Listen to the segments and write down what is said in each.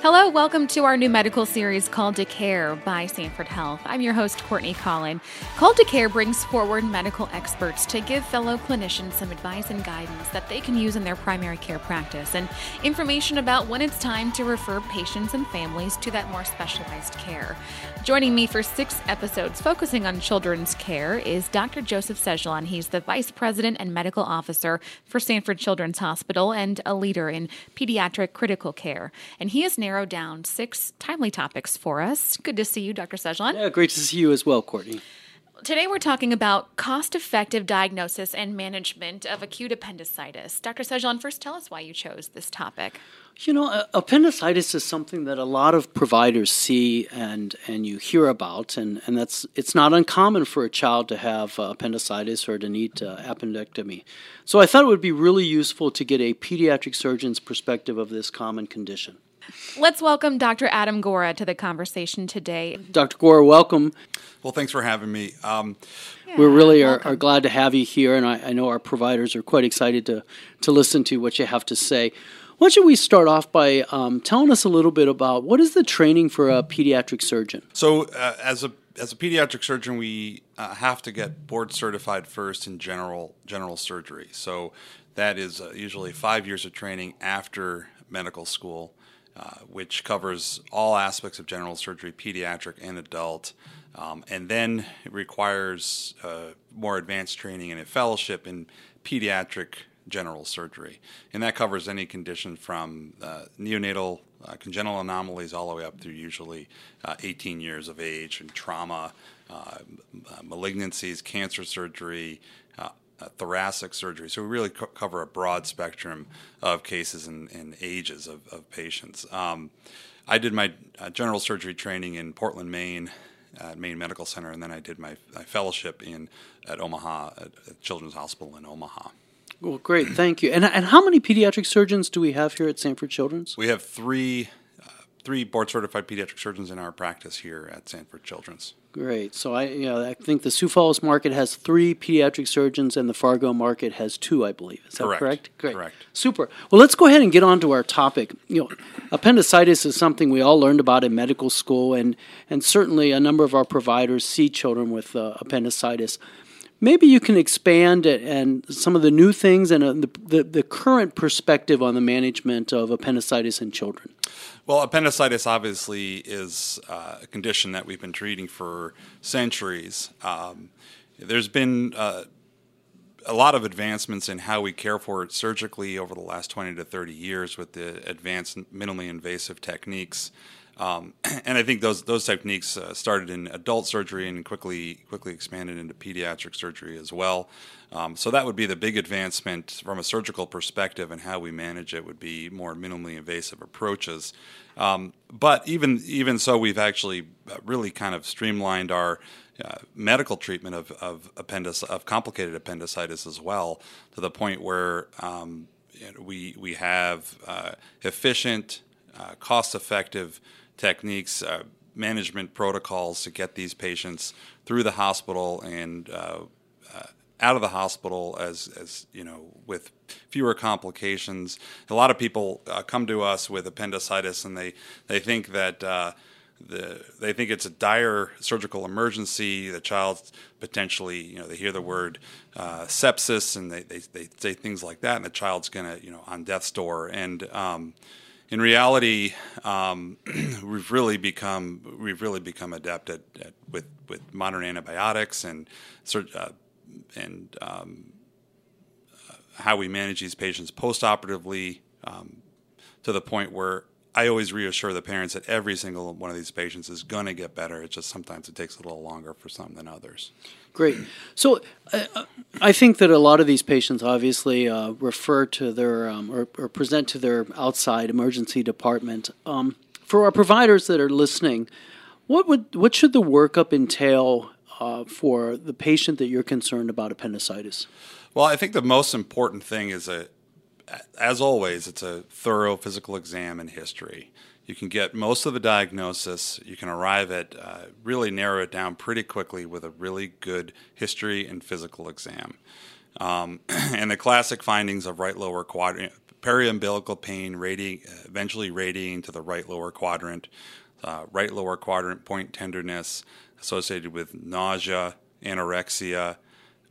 Hello, welcome to our new medical series called To Care by Sanford Health. I'm your host, Courtney Collin. Called to Care brings forward medical experts to give fellow clinicians some advice and guidance that they can use in their primary care practice and information about when it's time to refer patients and families to that more specialized care. Joining me for six episodes focusing on children's care is Dr. Joseph Segeleon. He's the Vice President and Medical Officer for Sanford Children's Hospital and a leader in pediatric critical care. And he has narrowed down six timely topics for us. Good to see you, Dr. Segeleon. Yeah, great to see you as well, Courtney. Today, we're talking about cost effective diagnosis and management of acute appendicitis. Dr. Segeleon, first tell us why you chose this topic. You know, appendicitis is something that a lot of providers see and, and you hear about, and, and that's it's not uncommon for a child to have uh, appendicitis or to need uh, appendectomy. So I thought it would be really useful to get a pediatric surgeon's perspective of this common condition. Let's welcome Dr. Adam Gora to the conversation today. Dr. Gora, welcome. Well, thanks for having me. Um, yeah, we really are, are, glad to have you here, and I, I, know our providers are quite excited to, to listen to what you have to say. Why don't we start off by um, telling us a little bit about what is the training for a pediatric surgeon? So, uh, as a as a pediatric surgeon, we uh, have to get board certified first in general general surgery. So that is uh, usually five years of training after medical school. Uh, which covers all aspects of general surgery, pediatric and adult. Um, and then it requires uh, more advanced training and a fellowship in pediatric general surgery. And that covers any condition from uh, neonatal uh, congenital anomalies all the way up through usually uh, 18 years of age and trauma, malignancies, cancer surgery, uh, thoracic surgery. So we really co- cover a broad spectrum of cases and, and ages of, of patients. Um, I did my uh, general surgery training in Portland, Maine, at Maine Medical Center, and then I did my, my fellowship in at Omaha at, at Children's Hospital in Omaha. Well, great, thank you. And and how many pediatric surgeons do we have here at Sanford Children's? We have three three board certified pediatric surgeons in our practice here at Sanford Children's. Great. So I, you know, I think the Sioux Falls market has three pediatric surgeons, and the Fargo market has two, I believe. Is that correct? correct? Great. Correct. Super. Well, let's go ahead and get on to our topic. You know, appendicitis is something we all learned about in medical school, and and certainly a number of our providers see children with uh, appendicitis. Maybe you can expand and some of the new things and uh, the, the, the current perspective on the management of appendicitis in children. Well, appendicitis obviously is uh, a condition that we've been treating for centuries. Um, there's been uh, a lot of advancements in how we care for it surgically over the last 20 to 30 years with the advanced minimally invasive techniques. Um, and I think those those techniques uh, started in adult surgery and quickly quickly expanded into pediatric surgery as well. Um, so that would be the big advancement from a surgical perspective, and how we manage it would be more minimally invasive approaches. Um, but even even so, we've actually uh, really kind of streamlined our uh, medical treatment of of, appendix, of complicated appendicitis as well, to the point where um, we we have uh, efficient, uh, cost effective techniques, uh, management protocols to get these patients through the hospital and uh, uh, out of the hospital as, as you know with fewer complications. A lot of people uh, come to us with appendicitis and they they think that. Uh, the, they think it's a dire surgical emergency. The child potentially, you know, they hear the word uh, sepsis and they, they, they say things like that, and the child's gonna, you know, on death's door. And um, in reality, um, we've really become we've really become adept at, at with with modern antibiotics and uh, and um, uh, how we manage these patients postoperatively um, to the point where I always reassure the parents that every single one of these patients is going to get better. It's just sometimes it takes a little longer for some than others. Great. So uh, I think that a lot of these patients obviously uh, refer to their um, or, or, present to their outside emergency department. Um, for our providers that are listening, what would what should the workup entail uh, for the patient that you're concerned about appendicitis? Well, I think the most important thing is a as always, it's a thorough physical exam and history. You can get most of the diagnosis. You can arrive at uh, really narrow it down pretty quickly with a really good history and physical exam. Um, and the classic findings of right lower quadrant, periumbilical pain, radiating, eventually radiating to the right lower quadrant, uh, right lower quadrant point tenderness associated with nausea, anorexia,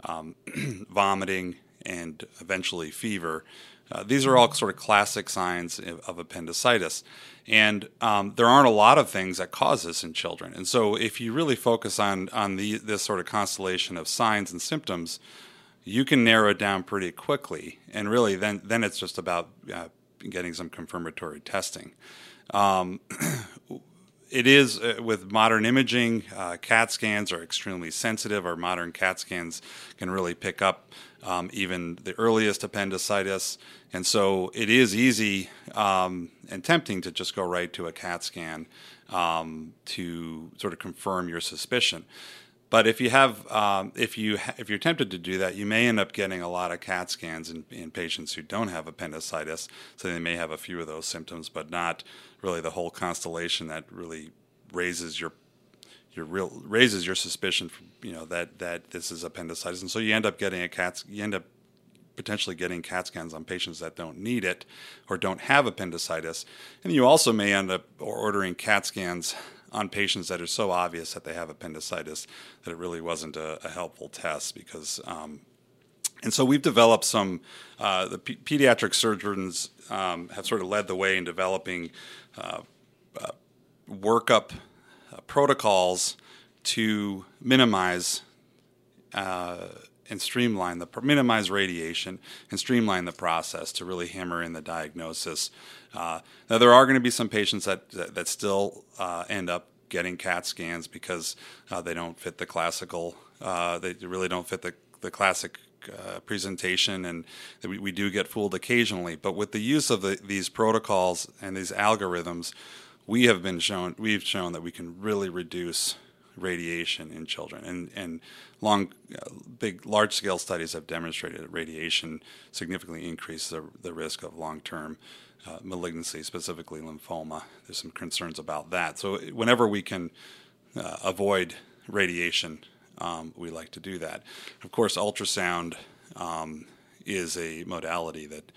um, vomiting, and eventually fever. Uh, these are all sort of classic signs of appendicitis. And um, there aren't a lot of things that cause this in children. And so, if you really focus on, on the, this sort of constellation of signs and symptoms, you can narrow it down pretty quickly. And really, then, then it's just about uh, getting some confirmatory testing. Um, it is uh, with modern imaging, uh, CAT scans are extremely sensitive. Our modern CAT scans can really pick up um, even the earliest appendicitis. And so it is easy um, and tempting to just go right to a CAT scan um, to sort of confirm your suspicion. But if you have, um, if you ha- if you're tempted to do that, you may end up getting a lot of CAT scans in, in patients who don't have appendicitis. So they may have a few of those symptoms, but not really the whole constellation that really raises your your real raises your suspicion, you know, that that this is appendicitis, and so you end up getting a CAT. You end up potentially getting CAT scans on patients that don't need it or don't have appendicitis, and you also may end up ordering CAT scans on patients that are so obvious that they have appendicitis that it really wasn't a, a helpful test because. Um, and so we've developed some. Uh, the p- pediatric surgeons um, have sort of led the way in developing uh, uh, workup protocols to minimize uh, and streamline the minimize radiation and streamline the process to really hammer in the diagnosis. Uh, now there are going to be some patients that that, that still uh, end up getting CAT scans because uh, they don't fit the classical. Uh, they really don't fit the the classic uh, presentation, and we, we, do get fooled occasionally. But with the use of the, these protocols and these algorithms, we have been shown we've shown that we can really reduce radiation in children, and and long, big, large scale studies have demonstrated that radiation significantly increases the, the risk of long term. Uh, malignancy, specifically lymphoma. There's some concerns about that. So, whenever we can uh, avoid radiation, um, we like to do that. Of course, ultrasound um, is a modality that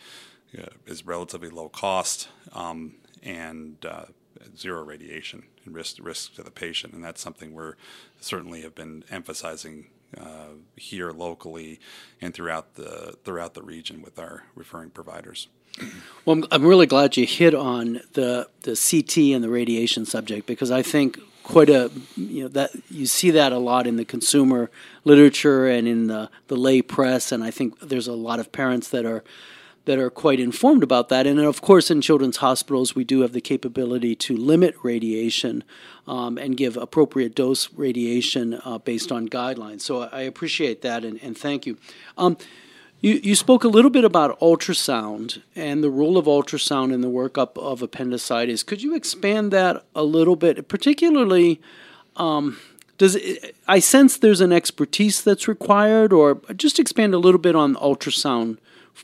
uh, is relatively low cost um, and uh, zero radiation and risk risk to the patient, and that's something we're certainly have been emphasizing uh, here locally and throughout the throughout the region with our referring providers. Well, I'm, I'm really glad you hit on the the CT and the radiation subject because I think quite a you know that you see that a lot in the consumer literature and in the the lay press, and I think there's a lot of parents that are that are quite informed about that. And of course, in children's hospitals, we do have the capability to limit radiation um, and give appropriate dose radiation uh, based on guidelines. So I appreciate that and, and thank you. Um, you, you spoke a little bit about ultrasound and the role of ultrasound in the workup of appendicitis. Could you expand that a little bit, particularly? Um, does it, I sense there's an expertise that's required, or just expand a little bit on ultrasound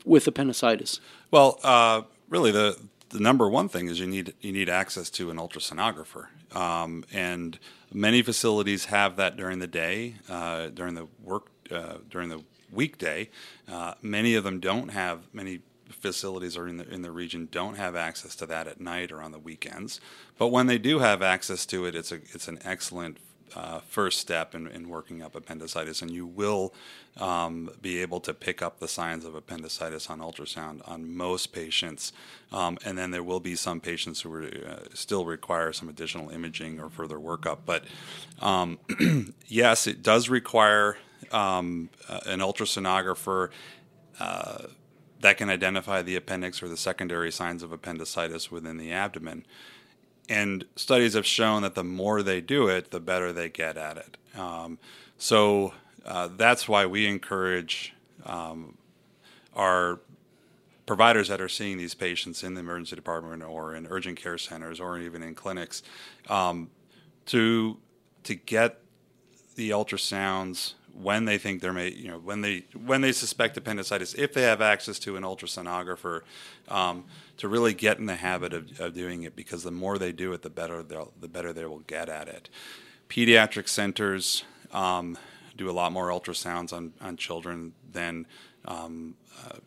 with appendicitis? Well, uh, really, the the number one thing is you need you need access to an ultrasonographer, um, and many facilities have that during the day, uh, during the work, uh, during the weekday. Uh, many of them don't have many facilities or in the in the region don't have access to that at night or on the weekends. But when they do have access to it, it's a it's an excellent uh, first step in, in, working up appendicitis, and you will um, be able to pick up the signs of appendicitis on ultrasound on most patients. Um, and then there will be some patients who are, uh, still require some additional imaging or further workup. But um, yes, it does require uh, an ultrasonographer. Uh, that can identify the appendix or the secondary signs of appendicitis within the abdomen. And studies have shown that the more they do it, the better they get at it. Um, so uh, that's why we encourage um, our providers that are seeing these patients in the emergency department or in urgent care centers or even in clinics um, to to get the ultrasounds when they think there may, you know, when they when they suspect appendicitis, if they have access to an ultrasonographer, um, to really get in the habit of, of doing it, because the more they do it, the better the better they will get at it. Pediatric centers um, do a lot more ultrasounds on on children than um, uh,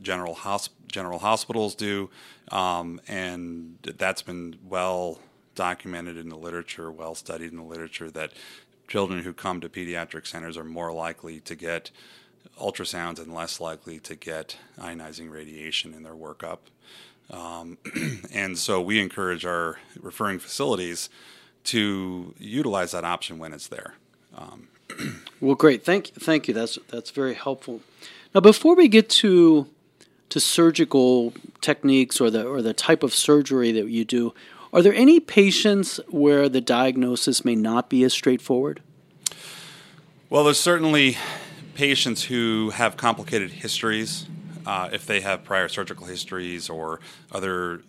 general hosp- general hospitals do, um, and that's been well documented in the literature, well studied in the literature that children who come to pediatric centers are more likely to get ultrasounds and less likely to get ionizing radiation in their workup. Um, and so we encourage our referring facilities to utilize that option when it's there. Um, well, great. Thank thank you. That's that's very helpful. Now, before we get to to surgical techniques or the or the type of surgery that you do, are there any patients where the diagnosis may not be as straightforward? Well, there's certainly patients who have complicated histories. Uh, if they have prior surgical histories or other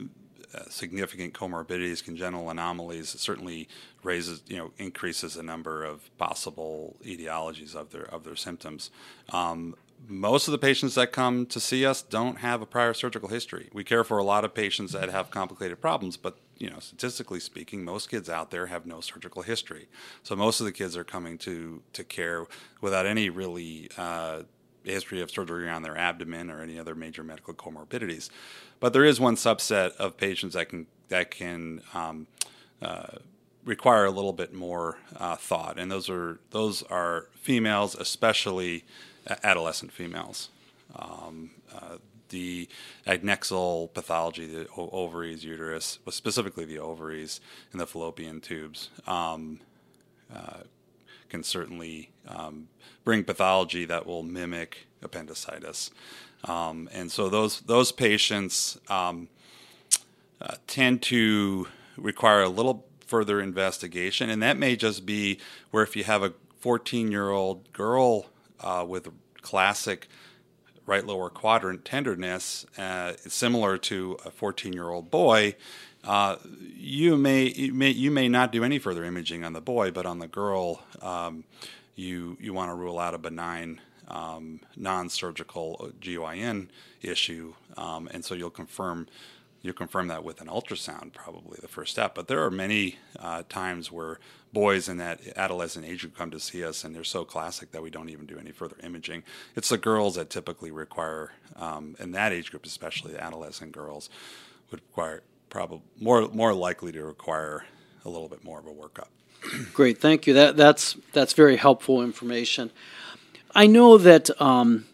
uh, significant comorbidities, congenital anomalies, it certainly raises, you know, increases the number of possible etiologies of their of their symptoms. Um, most of the patients that come to see us don't have a prior surgical history. We care for a lot of patients that have complicated problems, but you know, statistically speaking, most kids out there have no surgical history. So most of the kids are coming to to care without any really uh, history of surgery on their abdomen or any other major medical comorbidities. But there is one subset of patients that can that can um, uh, require a little bit more uh, thought, and those are those are females, especially adolescent females. Um, uh, the adnexal pathology, the ovaries, uterus, well, specifically the ovaries and the fallopian tubes, um, uh, can certainly um, bring pathology that will mimic appendicitis. Um, and so those those patients um, uh, tend to require a little further investigation, and that may just be where if you have a 14 year old girl uh, with classic right lower quadrant tenderness, uh, similar to a 14 year old boy, uh, you may you may you may not do any further imaging on the boy, but on the girl, um, you you want to rule out a benign um, non-surgical GYN issue, um, and so you'll confirm you confirm that with an ultrasound, probably the first step. But there are many uh, times where boys in that adolescent age group come to see us, and they're so classic that we don't even do any further imaging. It's the girls that typically require, um, in that age group, especially the adolescent girls, would require probably more more likely to require a little bit more of a workup. Great, thank you. That that's that's very helpful information. I know that um,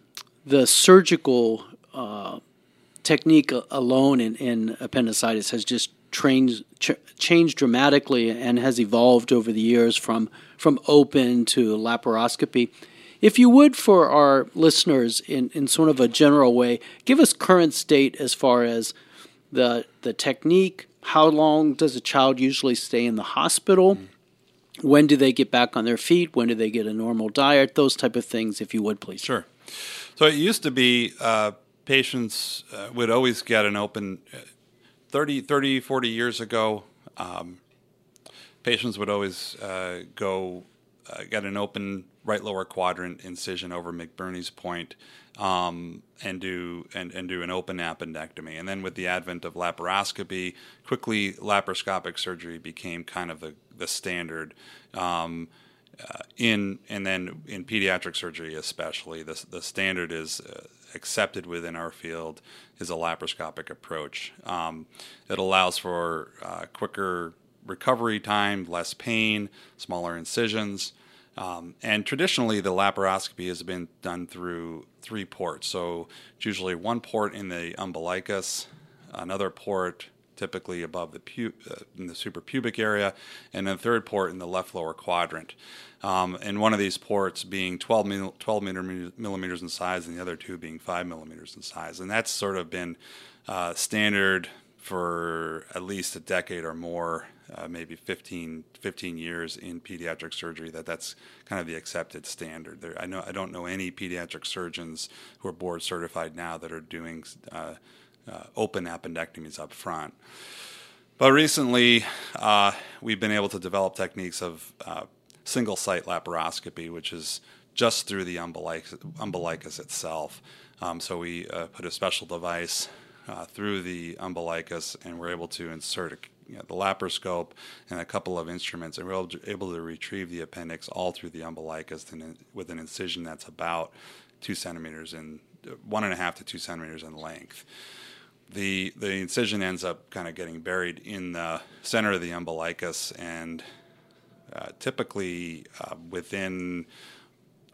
the surgical uh, technique alone in, in appendicitis has just trained, ch- changed dramatically and has evolved over the years from from open to laparoscopy. If you would, for our listeners, in, in sort of a general way, give us current state as far as the the technique. How long does a child usually stay in the hospital? Mm-hmm. When do they get back on their feet? When do they get a normal diet? Those type of things, if you would, please. Sure. So it used to be uh, patients uh, would always get an open uh, 30, 30 40 years ago. Um, patients would always uh, go uh, get an open right lower quadrant incision over McBurney's point um, and do and, and do an open appendectomy. And then with the advent of laparoscopy, quickly laparoscopic surgery became kind of the, the standard. Um, uh, in and then in pediatric surgery especially, the the standard is uh, accepted within our field is a laparoscopic approach. Um, it allows for uh, quicker recovery time, less pain, smaller incisions. Um, and traditionally, the laparoscopy has been done through three ports. So it's usually one port in the umbilicus, another port typically above the pu- uh, in the suprapubic area, and a third port in the left lower quadrant. Um, and one of these ports being 12, mil- 12 millimeters in size, and the other two being 5 millimeters in size. And that's sort of been uh, standard for at least a decade or more, uh, maybe 15, 15 years in pediatric surgery. That that's kind of the accepted standard. There, I know I don't know any pediatric surgeons who are board certified now that are doing uh, open appendectomies up front. But recently, uh, we've been able to develop techniques of uh, single site laparoscopy, which is just through the umbilicus, umbilicus itself. Um, so we uh, put a special device uh, through the umbilicus, and we're able to insert a, you know, the laparoscope and a couple of instruments, and we're able to, able to retrieve the appendix all through the umbilicus with an incision that's about two centimeters in one and a half to two centimeters in length. The the incision ends up kind of getting buried in the center of the umbilicus, and uh, typically uh, within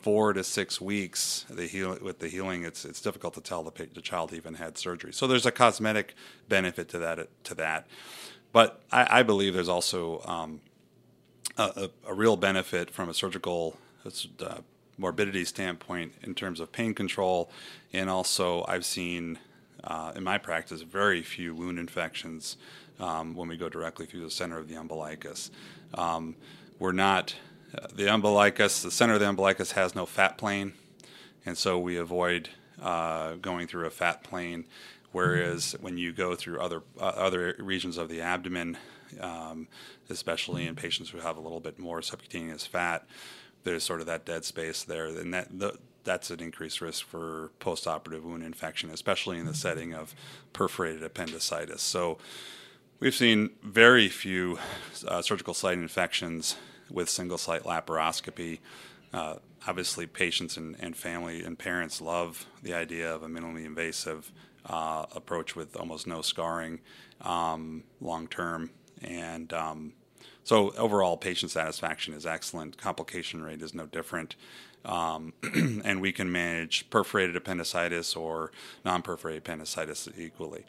four to six weeks the heal, with the healing it's it's difficult to tell the, the child even had surgery. So there's a cosmetic benefit to that to that. But I, I believe there's also um, a, a, real benefit from a surgical uh, morbidity standpoint in terms of pain control. And also I've seen uh, in my practice very few wound infections um, when we go directly through the center of the umbilicus. Um, we're not the umbilicus, the center of the umbilicus has no fat plane, and so we avoid uh, going through a fat plane. Whereas when you go through other uh, other regions of the abdomen, um, especially in patients who have a little bit more subcutaneous fat, there's sort of that dead space there, and that the, that's an increased risk for postoperative wound infection, especially in the setting of perforated appendicitis. So we've seen very few uh, surgical site infections with single site laparoscopy. Uh, obviously, patients and, and, family and parents love the idea of a minimally invasive uh, approach with almost no scarring um, long term. And um, so, overall, patient satisfaction is excellent. Complication rate is no different. Um, and we can manage perforated appendicitis or non perforated appendicitis equally.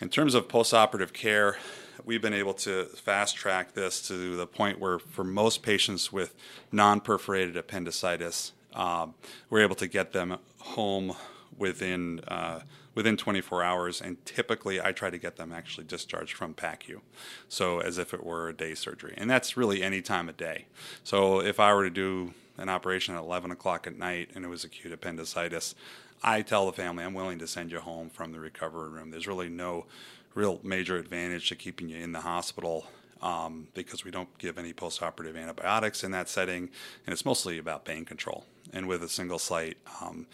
In terms of postoperative care, we've been able to fast track this to the point where, for most patients with non perforated appendicitis, um, we're able to get them home within uh, within 24 hours, and typically I try to get them actually discharged from PACU, so as if it were a day surgery, and that's really any time of day. So if I were to do an operation at 11 o'clock at night and it was acute appendicitis, I tell the family I'm willing to send you home from the recovery room. There's really no real major advantage to keeping you in the hospital um, because we don't give any postoperative antibiotics in that setting, and it's mostly about pain control. And with a single site, um,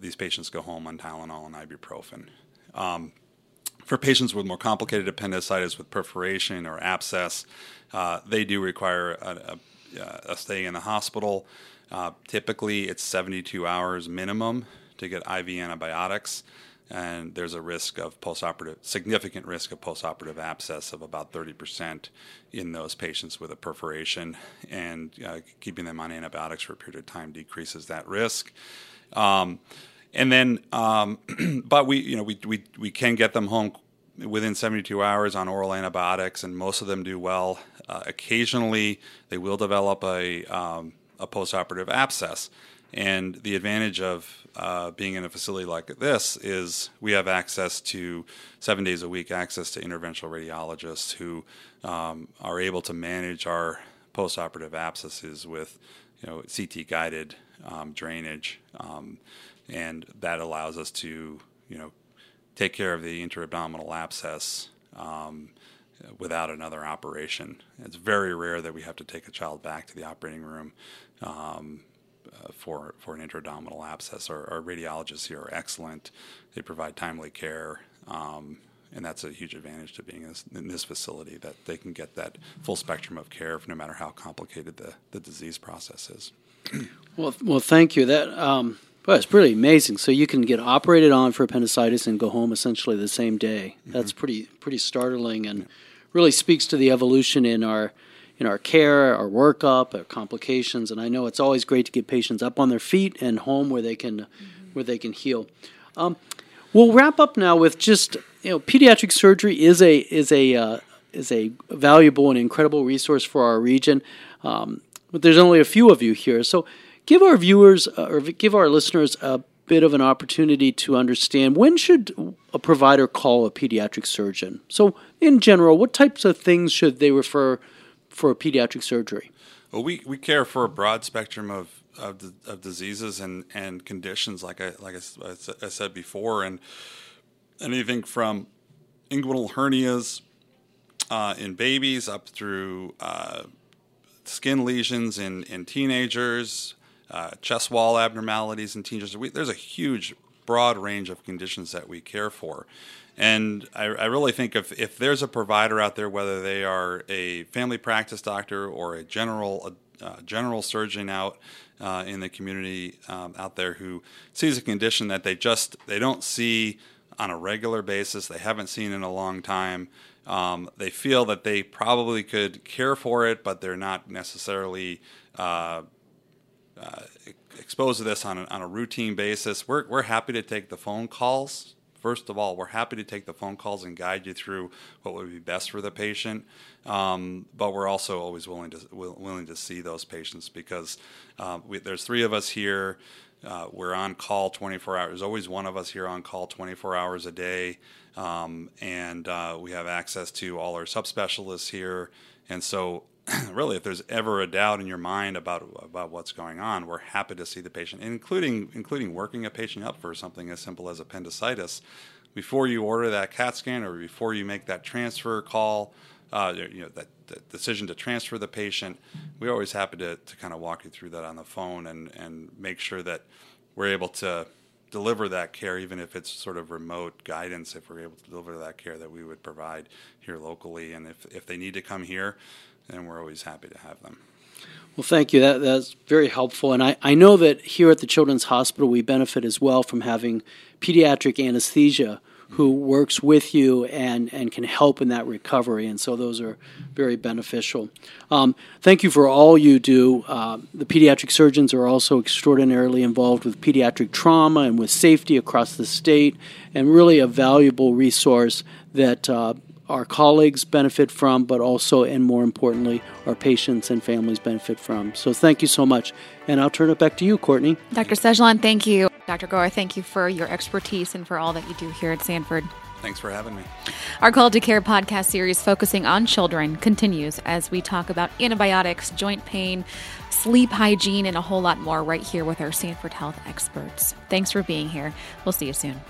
these patients go home on Tylenol and ibuprofen. Um, for patients with more complicated appendicitis with perforation or abscess, uh, they do require a, a, a, stay in the hospital. Uh, typically, it's 72 hours minimum to get IV antibiotics, and there's a risk of postoperative, significant risk of postoperative abscess of about 30% in those patients with a perforation, and uh, keeping them on antibiotics for a period of time decreases that risk. Um, and then, um, but we, you know, we, we, we can get them home within 72 hours on oral antibiotics, and most of them do well. Uh, occasionally, they will develop a, um, a postoperative abscess. And the advantage of uh, being in a facility like this is we have access to seven days a week access to interventional radiologists who um, are able to manage our postoperative abscesses with you know CT guided um, drainage, um, and that allows us to you know take care of the intraabdominal abscess um, without another operation. It's very rare that we have to take a child back to the operating room um, uh, for for an intraabdominal abscess. Our, our, radiologists here are excellent. They provide timely care. Um, and that's a huge advantage to being in this, in this, facility that they can get that full spectrum of care no matter how complicated the, the disease process is. well, well, thank you. That um, well, it's pretty amazing. So you can get operated on for appendicitis and go home essentially the same day. That's mm-hmm. pretty pretty startling and really speaks to the evolution in our in our care, our workup, our complications. And I know it's always great to get patients up on their feet and home where they can mm-hmm. where they can heal. Um, we'll wrap up now with just you know pediatric surgery is a is a uh, is a valuable and incredible resource for our region. Um, but there's only a few of you here, so give our viewers uh, or give our listeners a bit of an opportunity to understand when should a provider call a pediatric surgeon. So in general, what types of things should they refer for pediatric surgery? Well, we, we care for a broad spectrum of, of, of diseases and, and conditions, like I like I, I said before, and anything from inguinal hernias uh, in babies up through uh, skin lesions in, in teenagers, uh, chest wall abnormalities in teenagers. We, there's a huge, broad range of conditions that we care for. And I, I, really think if, if there's a provider out there, whether they are a family practice doctor or a general a, general surgeon out uh, in the community um, out there who sees a condition that they just they don't see on a regular basis. They haven't seen in a long time. Um, they feel that they probably could care for it, but they're not necessarily uh, uh, exposed to this on a, on a routine basis. We're, we're happy to take the phone calls. First of all, we're happy to take the phone calls and guide you through what would be best for the patient. Um, but we're also always willing to willing to see those patients because uh, we, there's three of us here. Uh, we're on call 24 hours. There's always one of us here on call 24 hours a day, um, and uh, we have access to all our subspecialists here. And so, really, if there's ever a doubt in your mind about about what's going on, we're happy to see the patient, including including working a patient up for something as simple as appendicitis. Before you order that CAT scan or before you make that transfer call, uh, you know that, that, decision to transfer the patient, we're always happy to, to kind of walk you through that on the phone and, and make sure that we're able to deliver that care, even if it's sort of remote guidance, if we're able to deliver that care that we would provide here locally. And if, if they need to come here, then we're always happy to have them. Well, thank you. That, that's very helpful. And I, I know that here at the Children's Hospital, we benefit as well from having pediatric anesthesia who works with you and, and can help in that recovery. And so those are very beneficial. Um, thank you for all you do. Uh, the pediatric surgeons are also extraordinarily involved with pediatric trauma and with safety across the state, and really a valuable resource that uh, our colleagues benefit from, but also, and more importantly, our patients and families benefit from. So thank you so much. And I'll turn it back to you, Courtney. Dr. Segeleon, thank you. Dr. Gora, thank you for your expertise and for all that you do here at Sanford. Thanks for having me. Our Call to Care podcast series focusing on children continues as we talk about antibiotics, joint pain, sleep hygiene, and a whole lot more right here with our Sanford Health experts. Thanks for being here. We'll see you soon.